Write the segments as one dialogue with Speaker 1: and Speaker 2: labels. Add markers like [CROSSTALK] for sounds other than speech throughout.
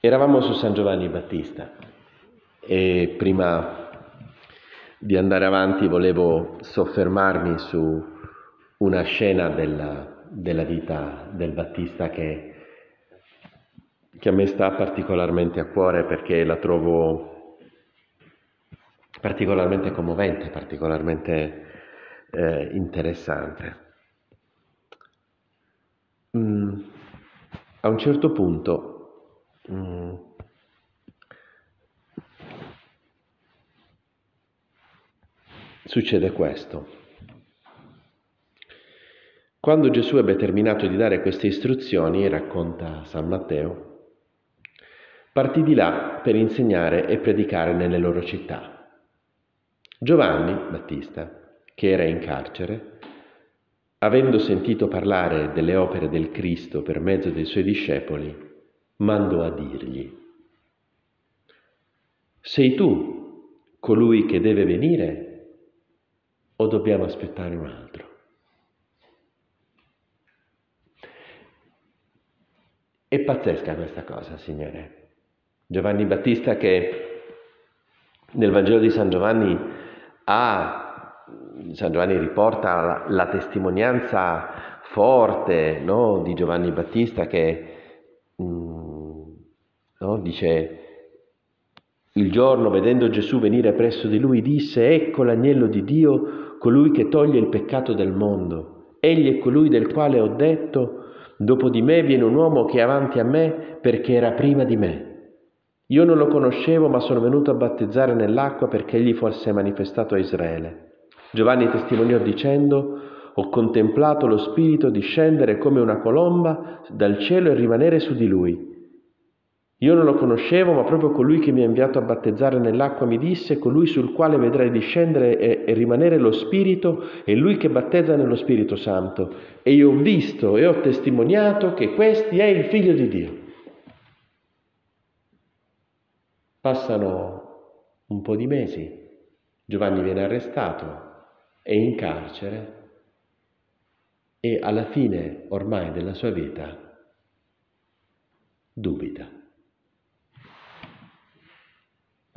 Speaker 1: Eravamo su San Giovanni Battista e prima di andare avanti volevo soffermarmi su una scena della, della vita del Battista che, che a me sta particolarmente a cuore perché la trovo particolarmente commovente, particolarmente eh, interessante. Mm, a un certo punto Mm. Succede questo. Quando Gesù ebbe terminato di dare queste istruzioni, racconta San Matteo, partì di là per insegnare e predicare nelle loro città. Giovanni Battista, che era in carcere, avendo sentito parlare delle opere del Cristo per mezzo dei suoi discepoli, mandò a dirgli, sei tu colui che deve venire o dobbiamo aspettare un altro? È pazzesca questa cosa, Signore. Giovanni Battista che nel Vangelo di San Giovanni ha, San Giovanni riporta la, la testimonianza forte no, di Giovanni Battista che No? Dice, il giorno vedendo Gesù venire presso di lui disse, ecco l'agnello di Dio, colui che toglie il peccato del mondo. Egli è colui del quale ho detto, dopo di me viene un uomo che è avanti a me perché era prima di me. Io non lo conoscevo, ma sono venuto a battezzare nell'acqua perché egli fosse manifestato a Israele. Giovanni testimoniò dicendo, ho contemplato lo Spirito discendere come una colomba dal cielo e rimanere su di lui. Io non lo conoscevo, ma proprio colui che mi ha inviato a battezzare nell'acqua mi disse, colui sul quale vedrai discendere e, e, rimanere lo Spirito, è lui che battezza nello Spirito Santo. E io ho visto e ho testimoniato che questi è il Figlio di Dio. Passano un po' di mesi, Giovanni viene arrestato, è in carcere e alla fine ormai della sua vita dubita.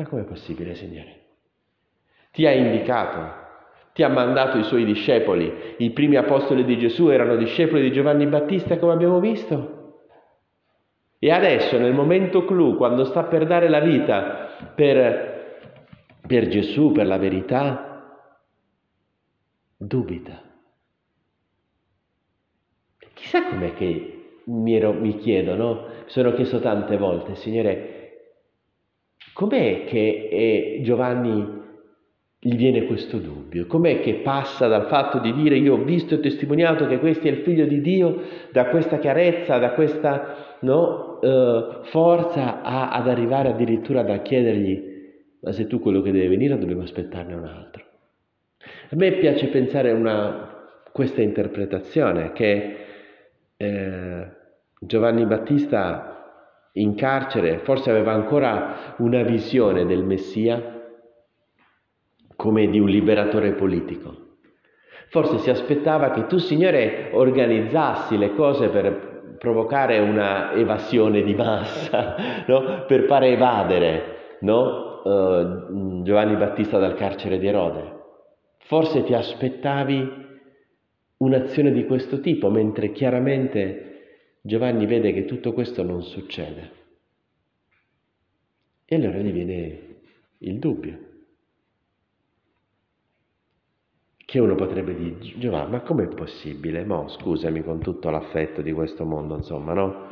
Speaker 1: Ma com'è possibile, Signore? Ti ha indicato, ti ha mandato i suoi discepoli. I primi apostoli di Gesù erano discepoli di Giovanni Battista, come abbiamo visto. E adesso, nel momento clou, quando sta per dare la vita per, per Gesù, per la verità, dubita. Chissà com'è che mi, ero, mi chiedo, no? Sono chiesto tante volte, Signore, Com'è che eh, Giovanni gli viene questo dubbio? Com'è che passa dal fatto di dire io ho visto e testimoniato che questo è il figlio di Dio, da questa chiarezza, da questa no, eh, forza, a, ad arrivare addirittura a chiedergli ma se tu quello che deve venire dobbiamo aspettarne un altro. A me piace pensare a questa interpretazione che eh, Giovanni Battista in carcere, forse aveva ancora una visione del Messia come di un liberatore politico. Forse si aspettava che tu, Signore, organizzassi le cose per provocare una evasione di massa, [LAUGHS] no? per fare evadere no? uh, Giovanni Battista dal carcere di Erode. Forse ti aspettavi un'azione di questo tipo, mentre chiaramente Giovanni vede che tutto questo non succede. E allora gli viene il dubbio. Che uno potrebbe dire, Giovanni, ma com'è possibile? Mo, scusami con tutto l'affetto di questo mondo, insomma, no?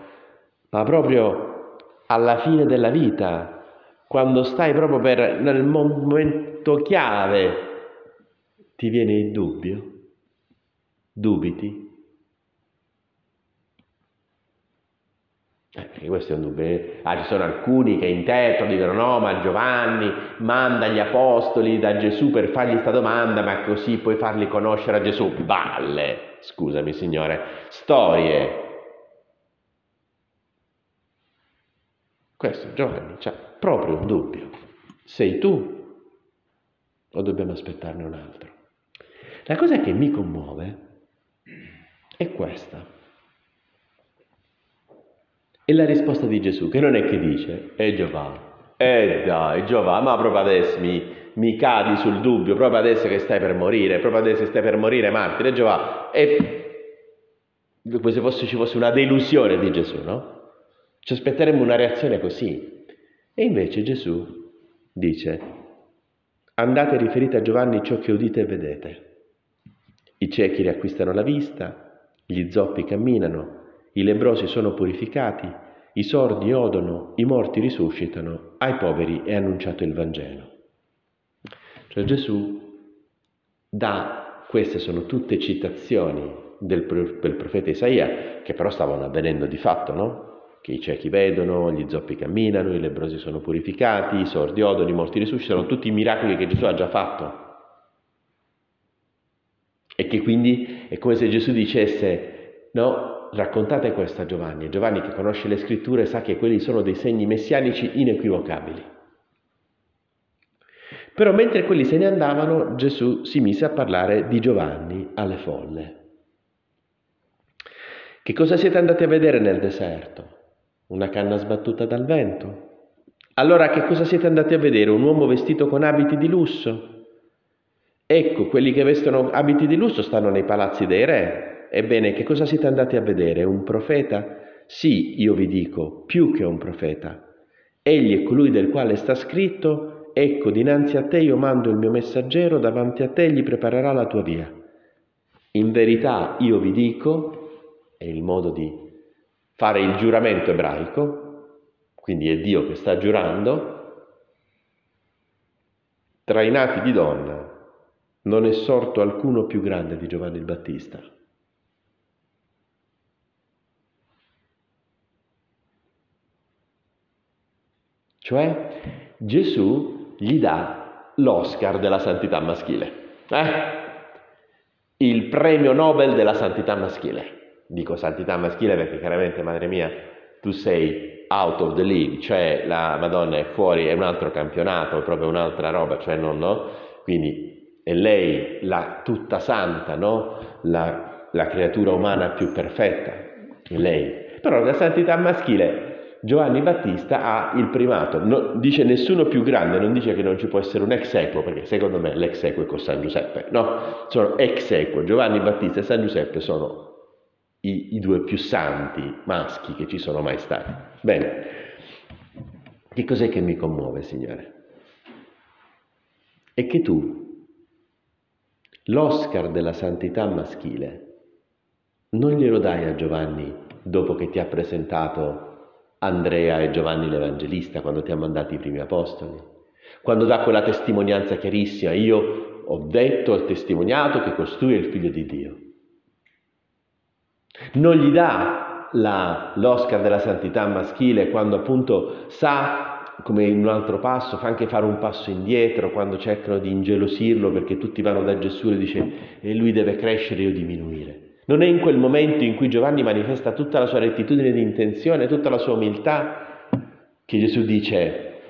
Speaker 1: Ma proprio alla fine della vita, quando stai proprio per, nel momento chiave, ti viene il dubbio? Dubiti? Eh, questo è un dubbio. Ah, ci sono alcuni che interpretano, dicono no, ma Giovanni manda gli apostoli da Gesù per fargli questa domanda, ma così puoi farli conoscere a Gesù. Balle, scusami signore, storie. Questo Giovanni c'ha proprio un dubbio. Sei tu o dobbiamo aspettarne un altro? La cosa che mi commuove è questa E la risposta di Gesù, che non è che dice, è Giovanni, eh dai, Giovanni, ma proprio adesso mi, mi, cadi sul dubbio, proprio adesso che stai per morire, proprio adesso che stai per morire, martire, Giovanni. E come se fosse, ci fosse una delusione di Gesù, no? Ci aspetteremmo una reazione così. E invece Gesù dice, andate e riferite a Giovanni ciò che udite e vedete. I ciechi riacquistano la vista, gli zoppi camminano, i lebrosi sono purificati, i sordi odono, i morti risuscitano, ai poveri è annunciato il Vangelo. Cioè Gesù dà, queste sono tutte citazioni del, del profeta Isaia, che però stavano avvenendo di fatto, no? Che i ciechi vedono, gli zoppi camminano, i lebrosi sono purificati, i sordi odono, i morti risuscitano, tutti i miracoli che Gesù ha già fatto. E che quindi è come se Gesù dicesse, no, raccontate questo a Giovanni. Giovanni che conosce le scritture sa che quelli sono dei segni messianici inequivocabili. Però mentre quelli se ne andavano, Gesù si mise a parlare di Giovanni alle folle. Che cosa siete andati a vedere nel deserto? Una canna sbattuta dal vento? Allora che cosa siete andati a vedere? Un uomo vestito con abiti di lusso? Ecco, quelli che vestono abiti di lusso stanno nei palazzi dei re. Ebbene, che cosa siete andati a vedere? Un profeta? Sì, io vi dico, più che un profeta. Egli è colui del quale sta scritto, ecco, dinanzi a te io mando il mio messaggero, davanti a te egli preparerà la tua via. In verità io vi dico, è il modo di fare il giuramento ebraico, quindi è Dio che sta giurando, tra i nati di donna non è sorto alcuno più grande di Giovanni il Battista. Cioè Gesù gli dà l'Oscar della santità maschile, eh? il premio Nobel della santità maschile dico santità maschile perché chiaramente, madre mia, tu sei out of the league, cioè la Madonna è fuori, è un altro campionato, è proprio un'altra roba, cioè non, no? Quindi è lei la tutta santa, no? La, la creatura umana più perfetta, lei. Però la santità maschile Giovanni Battista ha il primato, no, dice nessuno più grande, non dice che non ci può essere un ex equo, perché secondo me l'ex equo è con San Giuseppe, no, sono ex equo, Giovanni Battista e San Giuseppe sono i, i due più santi maschi che ci sono mai stati. Bene, che cos'è che mi commuove, Signore? È che tu, l'Oscar della santità maschile, non glielo dai a Giovanni dopo che ti ha presentato Andrea e Giovanni l'Evangelista, quando ti ha mandato i primi apostoli, quando dà quella testimonianza chiarissima, io ho detto, ho testimoniato che costui è il figlio di Dio. Non gli dà la, l'Oscar della santità maschile quando appunto sa, come in un altro passo, fa anche fare un passo indietro quando cercano di ingelosirlo perché tutti vanno da Gesù e dice e lui deve crescere io diminuire. Non è in quel momento in cui Giovanni manifesta tutta la sua rettitudine di intenzione, tutta la sua umiltà, che Gesù dice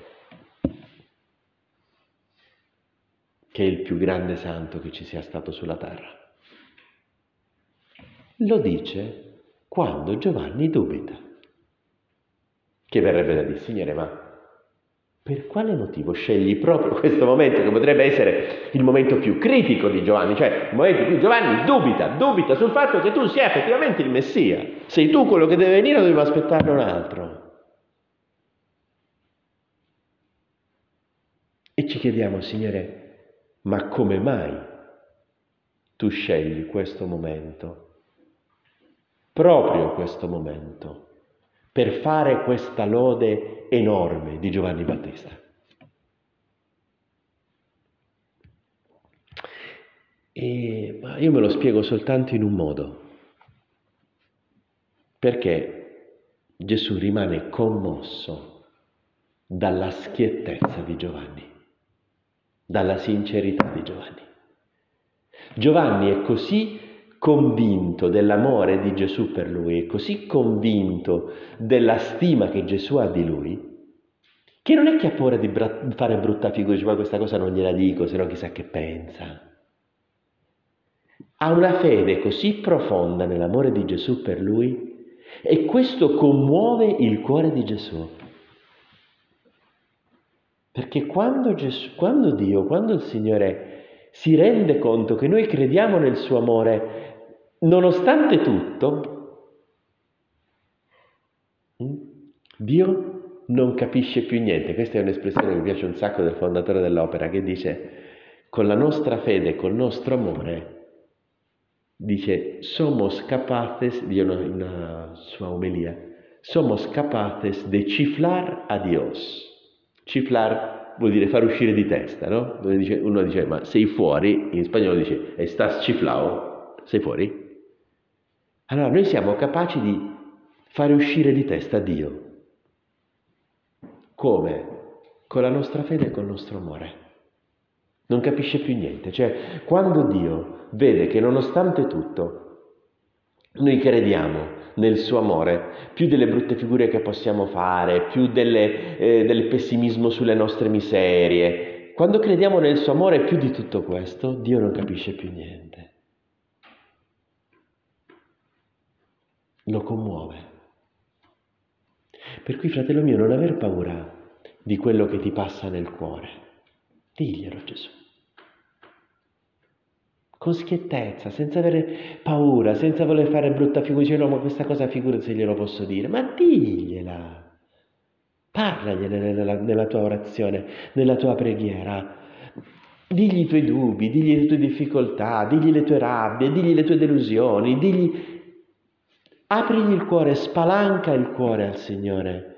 Speaker 1: che è il più grande santo che ci sia stato sulla terra. Lo dice quando Giovanni dubita. Che verrebbe da dire, Signore, ma per quale motivo scegli proprio questo momento che potrebbe essere il momento più critico di Giovanni, cioè il momento in cui Giovanni dubita, dubita sul fatto che tu sia effettivamente il Messia, sei tu quello che deve venire o dobbiamo aspettarne un altro? E ci chiediamo, Signore, ma come mai tu scegli questo momento? proprio questo momento per fare questa lode enorme di Giovanni Battista. E, ma io me lo spiego soltanto in un modo, perché Gesù rimane commosso dalla schiettezza di Giovanni, dalla sincerità di Giovanni. Giovanni è così convinto dell'amore di Gesù per lui, è così convinto della stima che Gesù ha di lui, che non è che ha paura di bra- fare brutta figura, dice ma questa cosa non gliela dico, se no chissà che pensa. Ha una fede così profonda nell'amore di Gesù per lui E questo commuove il cuore di Gesù. Perché quando, Gesù, quando Dio, quando il Signore si rende conto che noi crediamo nel suo amore, nonostante tutto, mm, Dio non capisce più niente. Questa è un'espressione che mi piace un sacco del fondatore dell'opera che dice con la nostra fede, col nostro amore, dice somos capaces, dio in una sua omelia, somos capaces de chiflar a Dios. Chiflar vuol dire far uscire di testa, no? Uno dice, ma sei fuori, in spagnolo dice, estás chiflao, sei fuori? Allora noi siamo capaci di fare uscire di testa Dio. Come? Con la nostra fede e col nostro amore. Non capisce più niente. Cioè, quando Dio vede che nonostante tutto noi crediamo nel suo amore, più delle brutte figure che possiamo fare, più delle, eh, del pessimismo sulle nostre miserie, quando crediamo nel suo amore più di tutto questo, Dio non capisce più niente. Lo commuove. Per cui, fratello mio, non aver paura di quello che ti passa nel cuore. Diglielo Gesù con schiettezza, senza avere paura, senza voler fare brutta figura, dice no, ma questa cosa figura se glielo posso dire, ma digliela, parlagliene nella, nella tua orazione, nella tua preghiera, digli i tuoi dubbi, digli le tue difficoltà, digli le tue rabbie, digli le tue delusioni, digli, aprigli il cuore, spalanca il cuore al Signore,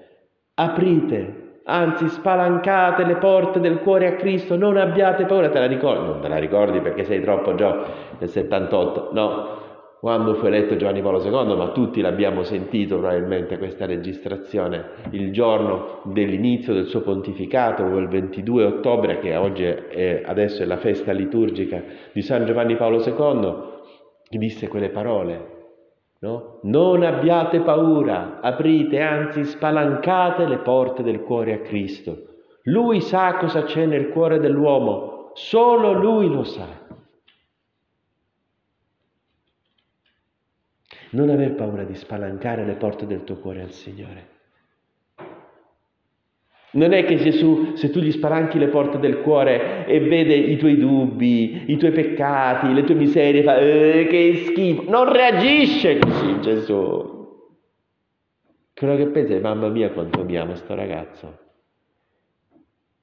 Speaker 1: aprite anzi spalancate le porte del cuore a Cristo, non abbiate paura, te la ricordi? Non te la ricordi perché sei troppo già nel 78, no, quando fu eletto Giovanni Paolo II, ma tutti l'abbiamo sentito probabilmente questa registrazione, il giorno dell'inizio del suo pontificato, il 22 ottobre, che oggi è, adesso è la festa liturgica di San Giovanni Paolo II, disse quelle parole, No? Non abbiate paura, aprite, anzi spalancate le porte del cuore a Cristo. Lui sa cosa c'è nel cuore dell'uomo, solo lui lo sa. Non aver paura di spalancare le porte del tuo cuore al Signore. Non è che Gesù, se tu gli spalanchi le porte del cuore e vede i tuoi dubbi, i tuoi peccati, le tue miserie, fa eh, che schifo. Non reagisce così Gesù. Quello che pensa è, mamma mia quanto mi ama sto ragazzo.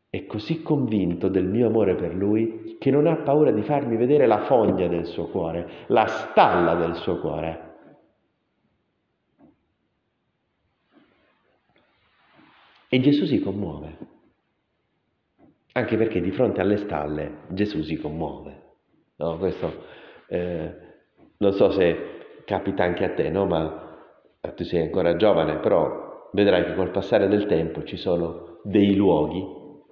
Speaker 1: È così convinto del mio amore per lui che non ha paura di farmi vedere la fogna del suo cuore, la stalla del suo cuore. E Gesù si commuove, anche perché di fronte alle stalle Gesù si commuove. No, questo eh, non so se capita anche a te, no? ma tu sei ancora giovane, però vedrai che col passare del tempo ci sono dei luoghi,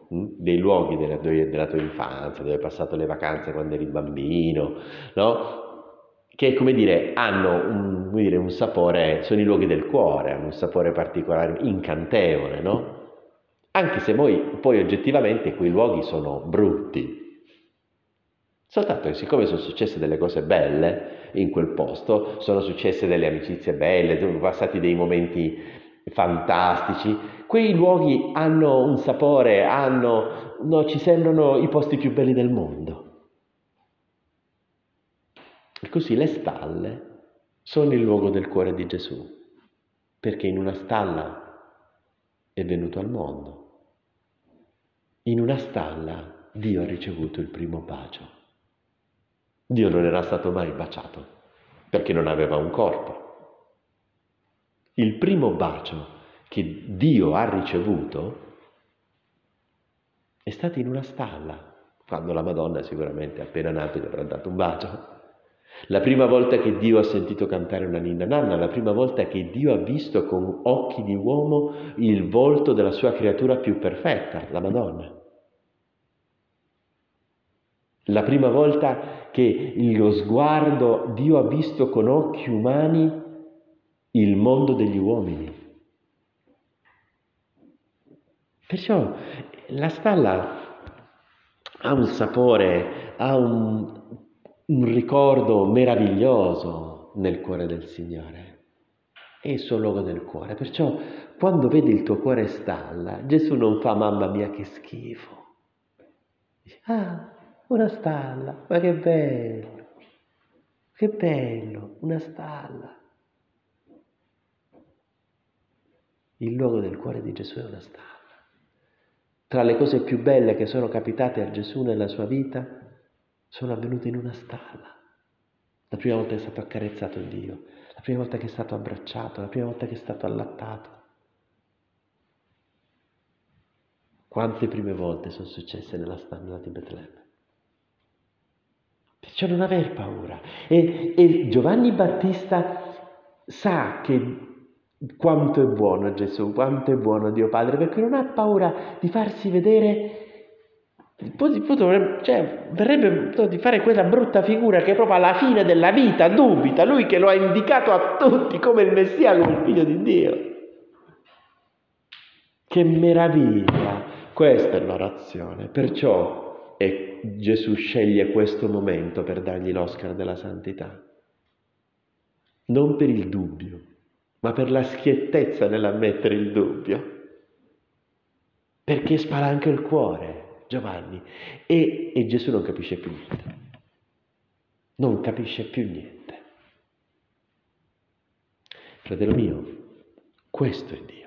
Speaker 1: mh? Hm, dei luoghi della, della, tua infanzia, dove hai passato le vacanze quando eri bambino, no? Che come dire hanno un, come dire, un, sapore, sono i luoghi del cuore, hanno un sapore particolare, incantevole, no? Anche se poi, poi oggettivamente quei luoghi sono brutti. Soltanto che siccome sono successe delle cose belle in quel posto, sono successe delle amicizie belle, sono passati dei momenti fantastici, quei luoghi hanno un sapore, hanno, no, ci sembrano i posti più belli del mondo. E così le stalle sono il luogo del cuore di Gesù, perché in una stalla è venuto al mondo. In una stalla Dio ha ricevuto il primo bacio. Dio non era stato mai baciato perché non aveva un corpo. Il primo bacio che Dio ha ricevuto è stato in una stalla, quando la Madonna sicuramente appena nato gli avrà dato un bacio. La prima volta che Dio ha sentito cantare una ninna nanna, la prima volta che Dio ha visto con occhi di uomo il volto della sua creatura più perfetta, la Madonna. La prima volta che lo sguardo Dio ha visto con occhi umani il mondo degli uomini. Perciò la stalla ha un sapore, ha un, un ricordo meraviglioso nel cuore del Signore. è il suo luogo del cuore. Perciò quando vedi il tuo cuore stalla, Gesù non fa mamma mia che schifo. Dice, ah, una stalla, ma che bello, che bello, una stalla. Il luogo del cuore di Gesù è una stalla. Tra le cose più belle che sono capitate a Gesù nella sua vita sono avvenute in una stalla. La prima volta che è stato accarezzato Dio, la prima volta che è stato abbracciato, la prima volta che è stato allattato. Quante prime volte sono successe nella stalla di Betlemme? Perciò non aver paura. E, e Giovanni Battista sa che quanto è buono Gesù, quanto è buono Dio Padre, perché non ha paura di farsi vedere cioè, verrebbe di fare quella brutta figura che proprio alla fine della vita dubita, lui che lo ha indicato a tutti come il Messia, come il figlio di Dio. Che meraviglia! Questa è l'orazione. Perciò e Gesù sceglie questo momento per dargli l'Oscar della santità. Non per il dubbio, ma per la schiettezza nell'ammettere il dubbio. Perché spara anche il cuore Giovanni, e, e Gesù non capisce più niente. Non capisce più niente. Fratello mio, questo è Dio.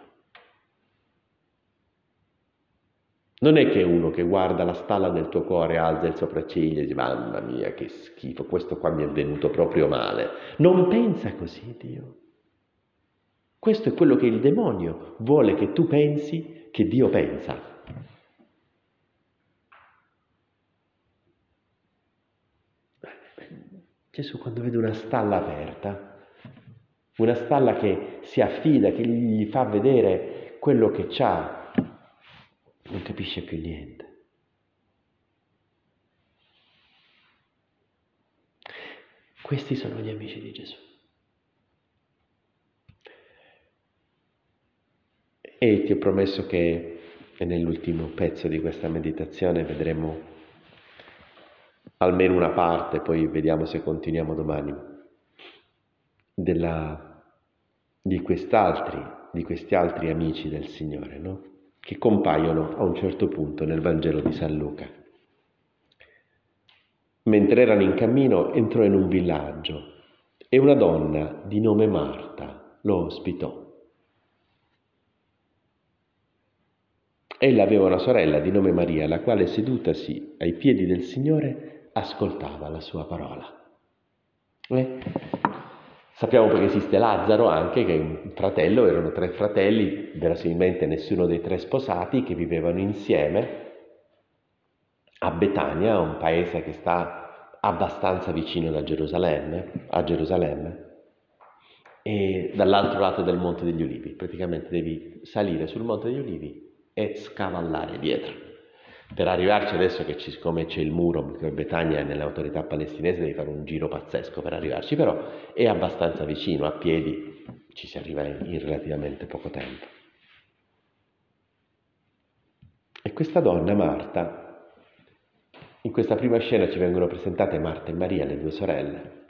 Speaker 1: Non è che uno che guarda la stalla del tuo cuore alza il sopracciglio e dice mamma mia che schifo, questo qua mi è venuto proprio male. Non pensa così Dio. Questo è quello che il demonio vuole che tu pensi che Dio pensa. Gesù quando vede una stalla aperta, una stalla che si affida, che gli fa vedere quello che c'ha, non capisce più niente. Questi sono gli amici di Gesù. E ti ho promesso che nell'ultimo pezzo di questa meditazione vedremo almeno una parte, poi vediamo se continuiamo domani, della, di, quest'altri, di questi altri amici del Signore, no? che compaiono a un certo punto nel Vangelo di San Luca. Mentre erano in cammino entrò in un villaggio e una donna di nome Marta lo ospitò. Ella aveva una sorella di nome Maria, la quale sedutasi ai piedi del Signore ascoltava la sua parola. Eh? Sappiamo perché esiste Lazzaro anche, che è un fratello, erano tre fratelli, verosimilmente nessuno dei tre sposati, che vivevano insieme a Betania, un paese che sta abbastanza vicino da Gerusalemme, a Gerusalemme, e dall'altro lato del Monte degli Ulivi. Praticamente devi salire sul Monte degli Ulivi e scavallare dietro. Per arrivarci adesso che siccome c'è il muro, perché Betania è nelle autorità palestinesi, devi fare un giro pazzesco per arrivarci, però è abbastanza vicino, a piedi ci si arriva in relativamente poco tempo. E questa donna, Marta, in questa prima scena ci vengono presentate Marta e Maria, le due sorelle.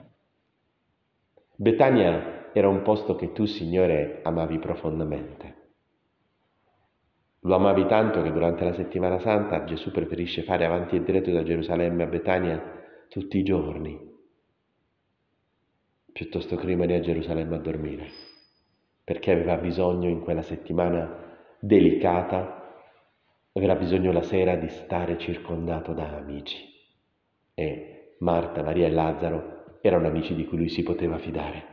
Speaker 1: Betania era un posto che tu, Signore, amavi profondamente. Lo amavi tanto che durante la settimana santa Gesù preferisce fare avanti e diretto da Gerusalemme a Betania tutti i giorni, piuttosto che rimanere a Gerusalemme a dormire, perché aveva bisogno in quella settimana delicata, aveva bisogno la sera di stare circondato da amici. E Marta, Maria e Lazzaro erano amici di cui lui si poteva fidare.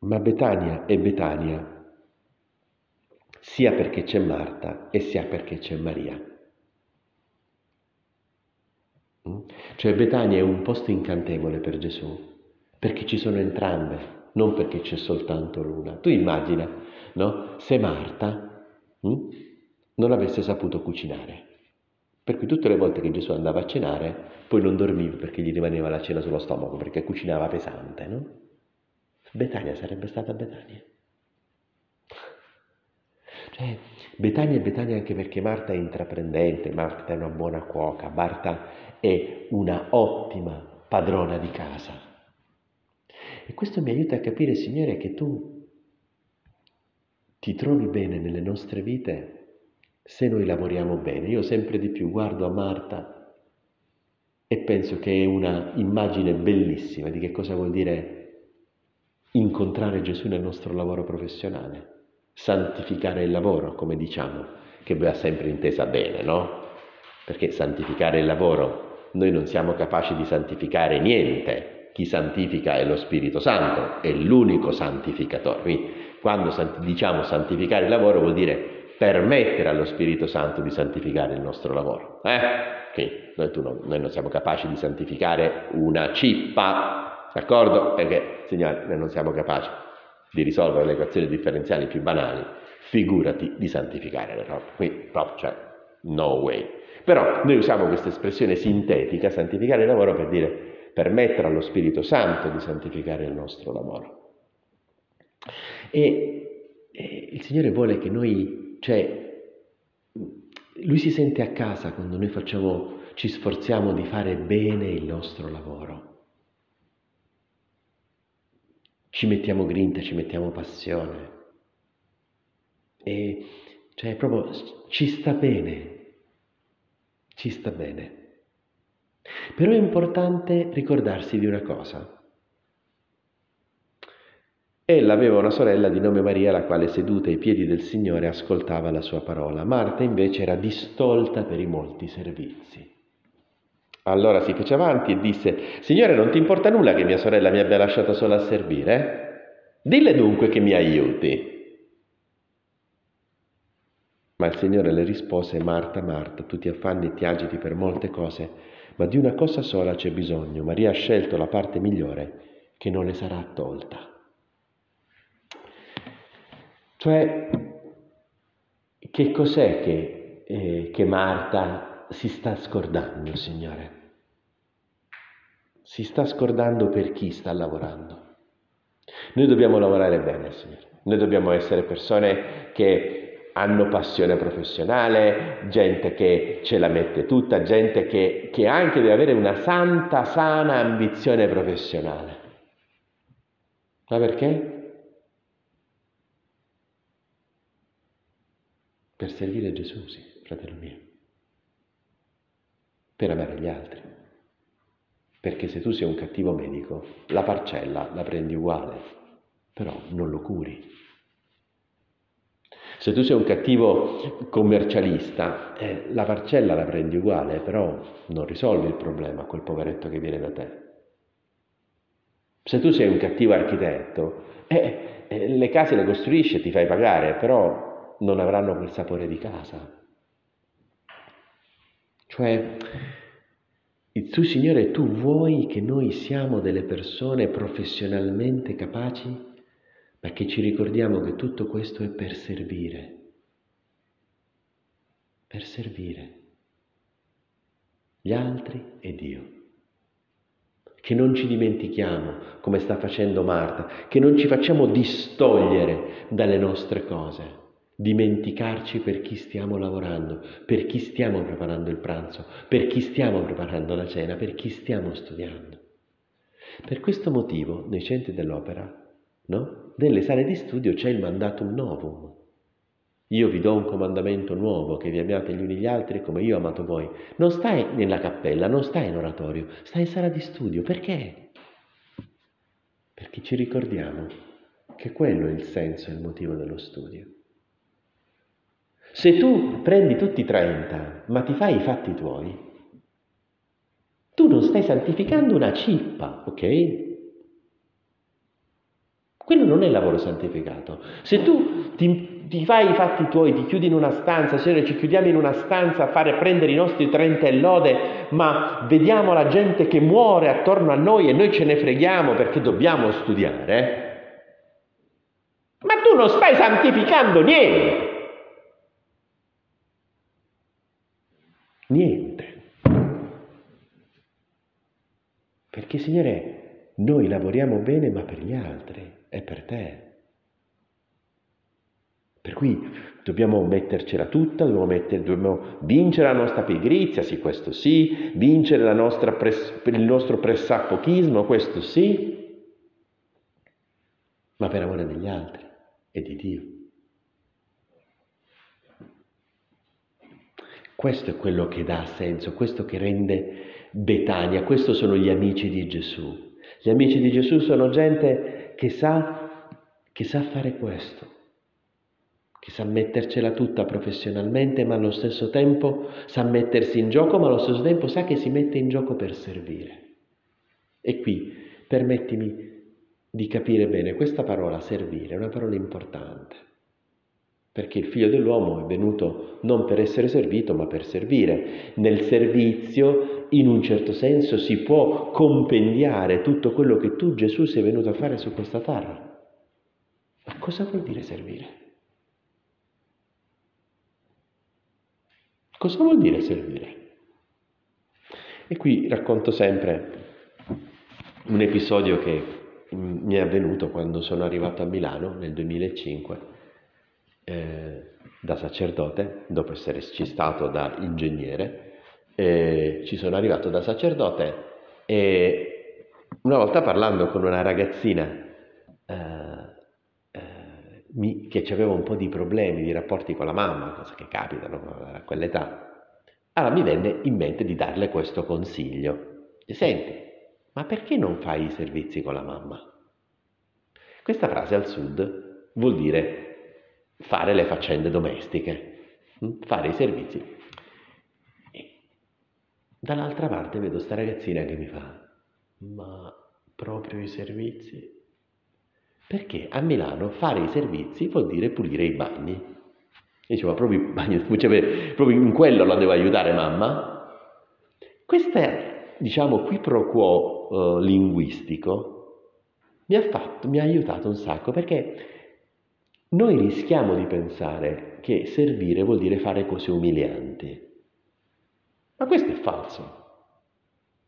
Speaker 1: Ma Betania è Betania sia perché c'è Marta e sia perché c'è Maria. Mm? Cioè Betania è un posto incantevole per Gesù, perché ci sono entrambe, non perché c'è soltanto l'una. Tu immagina, no? Se Marta mh, mm, non avesse saputo cucinare, per cui tutte le volte che Gesù andava a cenare, poi non dormiva perché gli rimaneva la cena sullo stomaco, perché cucinava pesante, no? Betania sarebbe stata Betania. Cioè, Betania è Betania anche perché Marta è intraprendente, Marta è una buona cuoca, Marta è una ottima padrona di casa. E questo mi aiuta a capire, Signore, che tu ti trovi bene nelle nostre vite se noi lavoriamo bene. Io sempre di più guardo a Marta e penso che è una immagine bellissima di che cosa vuol dire incontrare Gesù nel nostro lavoro professionale, santificare il lavoro, come diciamo, che va sempre intesa bene, no? Perché santificare il lavoro, noi non siamo capaci di santificare niente, chi santifica è lo Spirito Santo, è l'unico santificatore. Quindi quando diciamo santificare il lavoro vuol dire permettere allo Spirito Santo di santificare il nostro lavoro. Eh? Quindi noi, non, noi non siamo capaci di santificare una cippa, d'accordo? Perché, Signore, noi non siamo capaci di risolvere le equazioni differenziali più banali, figurati di santificare le robe. Quindi proprio, cioè, no way. Però noi usiamo questa espressione sintetica, santificare il lavoro, per dire permettere allo Spirito Santo di santificare il nostro lavoro. E, e il Signore vuole che noi, cioè, Lui si sente a casa quando noi facciamo, ci sforziamo di fare bene il nostro lavoro. Ci mettiamo grinta, ci mettiamo passione. E cioè proprio ci sta bene, ci sta bene. Però è importante ricordarsi di una cosa. Ella aveva una sorella di nome Maria, la quale seduta ai piedi del Signore ascoltava la sua parola. Marta invece era distolta per i molti servizi. Allora si fece avanti e disse, Signore, non ti importa nulla che mia sorella mi abbia lasciato sola a servire? Dille dunque che mi aiuti. Ma il Signore le rispose, Marta, Marta, tu ti affanni e ti agiti per molte cose, ma di una cosa sola c'è bisogno. Maria ha scelto la parte migliore che non le sarà tolta. Cioè, che cos'è che, eh, che Marta si sta scordando, Signore? Si sta scordando per chi sta lavorando. Noi dobbiamo lavorare bene, Signore. Noi dobbiamo essere persone che hanno passione professionale, gente che ce la mette tutta, gente che, che anche deve avere una santa, sana ambizione professionale. Ma perché? Per servire Gesù, sì, fratello mio. Per amare gli altri. Perché se tu sei un cattivo medico, la parcella la prendi uguale, però non lo curi. Se tu sei un cattivo commercialista, eh, la parcella la prendi uguale, però non risolvi il problema a quel poveretto che viene da te. Se tu sei un cattivo architetto, eh, eh, le case le costruisci e ti fai pagare, però non avranno quel sapore di casa. Cioè, tu Signore, tu vuoi che noi siamo delle persone professionalmente capaci, ma che ci ricordiamo che tutto questo è per servire. Per servire gli altri e Dio. Che non ci dimentichiamo, come sta facendo Marta, che non ci facciamo distogliere dalle nostre cose dimenticarci per chi stiamo lavorando, per chi stiamo preparando il pranzo, per chi stiamo preparando la cena, per chi stiamo studiando. Per questo motivo, nei centri dell'opera, no? nelle sale di studio c'è il mandatum novum. Io vi do un comandamento nuovo, che vi amiate gli uni gli altri come io ho amato voi. Non stai nella cappella, non stai in oratorio, stai in sala di studio. Perché? Perché ci ricordiamo che quello è il senso e il motivo dello studio. Se tu prendi tutti i 30, ma ti fai i fatti tuoi, tu non stai santificando una cippa, ok? Quello non è lavoro santificato. Se tu ti, ti, fai i fatti tuoi, ti chiudi in una stanza, Signore, ci chiudiamo in una stanza a fare prendere i nostri 30 e lode, ma vediamo la gente che muore attorno a noi e noi ce ne freghiamo perché dobbiamo studiare, ma tu non stai santificando niente. Niente. Perché Signore, noi lavoriamo bene ma per gli altri, è per te. Per cui dobbiamo mettercela tutta, dobbiamo, mettere, dobbiamo vincere la nostra pigrizia, sì, questo sì, vincere pres, il nostro pressappochismo, questo sì, ma per amore degli altri e di Dio. Questo è quello che dà senso, questo che rende Betania, questo sono gli amici di Gesù. Gli amici di Gesù sono gente che sa, che sa fare questo, che sa mettercela tutta professionalmente, ma allo stesso tempo sa mettersi in gioco, ma allo stesso tempo sa che si mette in gioco per servire. E qui permettimi di capire bene, questa parola servire è una parola importante, perché il figlio dell'uomo è venuto non per essere servito, ma per servire. Nel servizio, in un certo senso, si può compendiare tutto quello che tu, Gesù, sei venuto a fare su questa terra. Ma cosa vuol dire servire? Cosa vuol dire servire? E qui racconto sempre un episodio che mi è avvenuto quando sono arrivato a Milano nel 2005 eh, da sacerdote, dopo esserci stato da ingegnere, eh, ci sono arrivato da sacerdote e una volta parlando con una ragazzina eh, eh mi, che aveva un po' di problemi, di rapporti con la mamma, cose che capitano a quell'età, allora mi venne in mente di darle questo consiglio. Senti, ma perché non fai i servizi con la mamma? Questa frase al sud vuol dire fare le faccende domestiche, hm? fare i servizi. E dall'altra parte vedo sta ragazzina che mi fa, ma proprio i servizi? Perché a Milano fare i servizi vuol dire pulire i bagni. E dicevo, proprio, bagni, [LAUGHS] cioè, proprio in quello la devo aiutare mamma? Questa è diciamo, qui pro quo uh, linguistico mi ha, fatto, mi ha aiutato un sacco perché noi rischiamo di pensare che servire vuol dire fare cose umilianti. Ma questo è falso.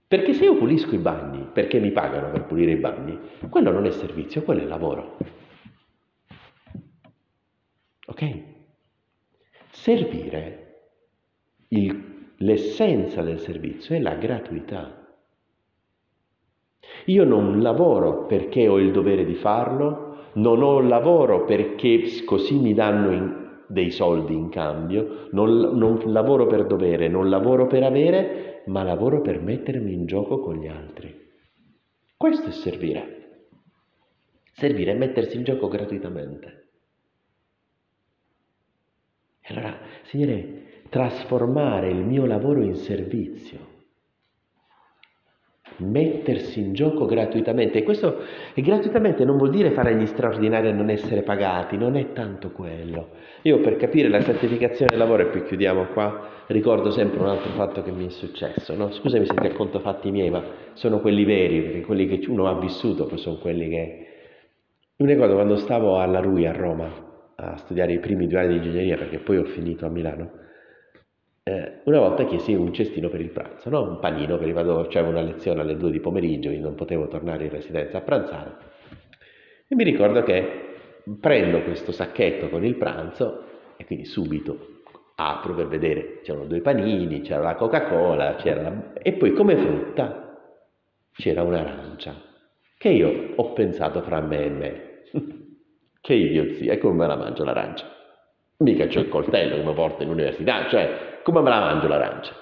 Speaker 1: Perché se io pulisco i bagni perché mi pagano per pulire i bagni, quello non è servizio, quello è lavoro. Ok? Servire il L'essenza del servizio è la gratuità. Io non lavoro perché ho il dovere di farlo, non ho lavoro perché così mi danno in, dei soldi in cambio, non, non lavoro per dovere, non lavoro per avere, ma lavoro per mettermi in gioco con gli altri. Questo è servire. Servire è mettersi in gioco gratuitamente. E allora, Signore, trasformare il mio lavoro in servizio, mettersi in gioco gratuitamente. E questo e gratuitamente non vuol dire fare gli straordinari e non essere pagati, non è tanto quello. Io per capire la certificazione del lavoro, e poi chiudiamo qua, ricordo sempre un altro fatto che mi è successo. No? Scusami se ti racconto fatti miei, ma sono quelli veri, perché quelli che uno ha vissuto poi sono quelli che... Io ricordo quando stavo alla RUI a Roma a studiare i primi due anni di ingegneria, perché poi ho finito a Milano, eh, una volta chiesi un cestino per il pranzo, no? un panino, perché vado, c'avevo una lezione alle due di pomeriggio, quindi non potevo tornare in residenza a pranzare. E mi ricordo che prendo questo sacchetto con il pranzo e quindi subito apro per vedere, c'erano due panini, c'era la Coca-Cola, c'era la... e poi come frutta c'era un'arancia, che io ho pensato fra me e me. [LAUGHS] che idiozia, e come me la mangio l'arancia? Mica c'ho il coltello che mi porta in università, cioè come me la mangio l'arancia?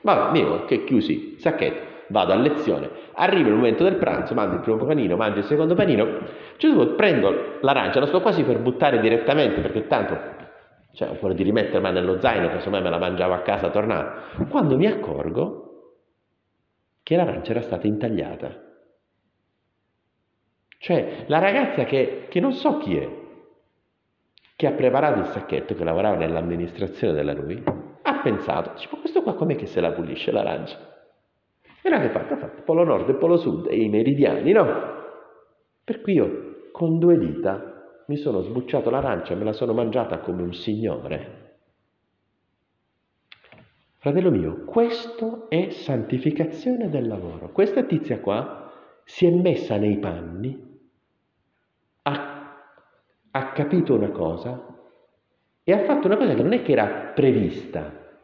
Speaker 1: Vabbè, mio, che chiusi, sacchetto, vado a lezione, arriva il momento del pranzo, mangio il primo panino, mangio il secondo panino, cioè, prendo l'arancia, la sto quasi per buttare direttamente perché tanto cioè, ho quello di rimettermi nello zaino, che me la mangiavo a casa tornando, quando mi accorgo che l'arancia era stata intagliata. Cioè, la ragazza che, che non so chi è, che ha preparato il sacchetto, che lavorava nell'amministrazione della RUI, ha pensato, ma questo qua com'è che se la pulisce l'arancia? E l'ha fatto, ha fatto polo nord e polo sud e i meridiani, no? Per cui io con due dita mi sono sbucciato l'arancia me la sono mangiata come un signore. Fratello mio, questo è santificazione del lavoro. Questa tizia qua si è messa nei panni, ha capito una cosa e ha fatto una cosa che non è che era prevista,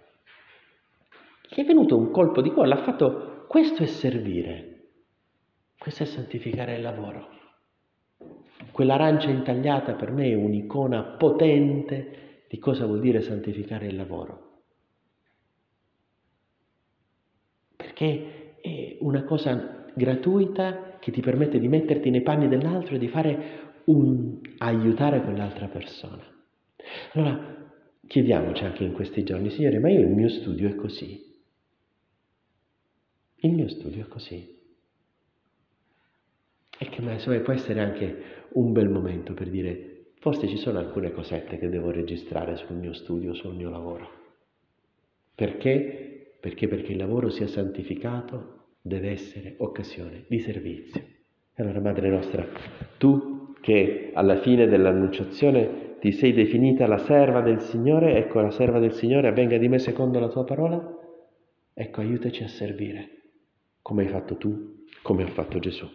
Speaker 1: che è venuto un colpo di cuore, ha fatto questo è servire, questo è santificare il lavoro. Quell'arancia intagliata per me è un'icona potente di cosa vuol dire santificare il lavoro. Perché è una cosa gratuita che ti permette di metterti nei panni dell'altro e di fare un aiutare quell'altra persona. Allora, chiediamoci anche in questi giorni, Signore, ma io il mio studio è così. Il mio studio è così. E che insomma, può essere anche un bel momento per dire, forse ci sono alcune cosette che devo registrare sul mio studio, sul mio lavoro. Perché? Perché perché il lavoro sia santificato deve essere occasione di servizio. Allora, Madre nostra, tu che alla fine dell'annunciazione ti sei definita la serva del Signore, ecco la serva del Signore, avvenga di me secondo la tua parola, ecco aiutaci a servire, come hai fatto tu, come ha fatto Gesù.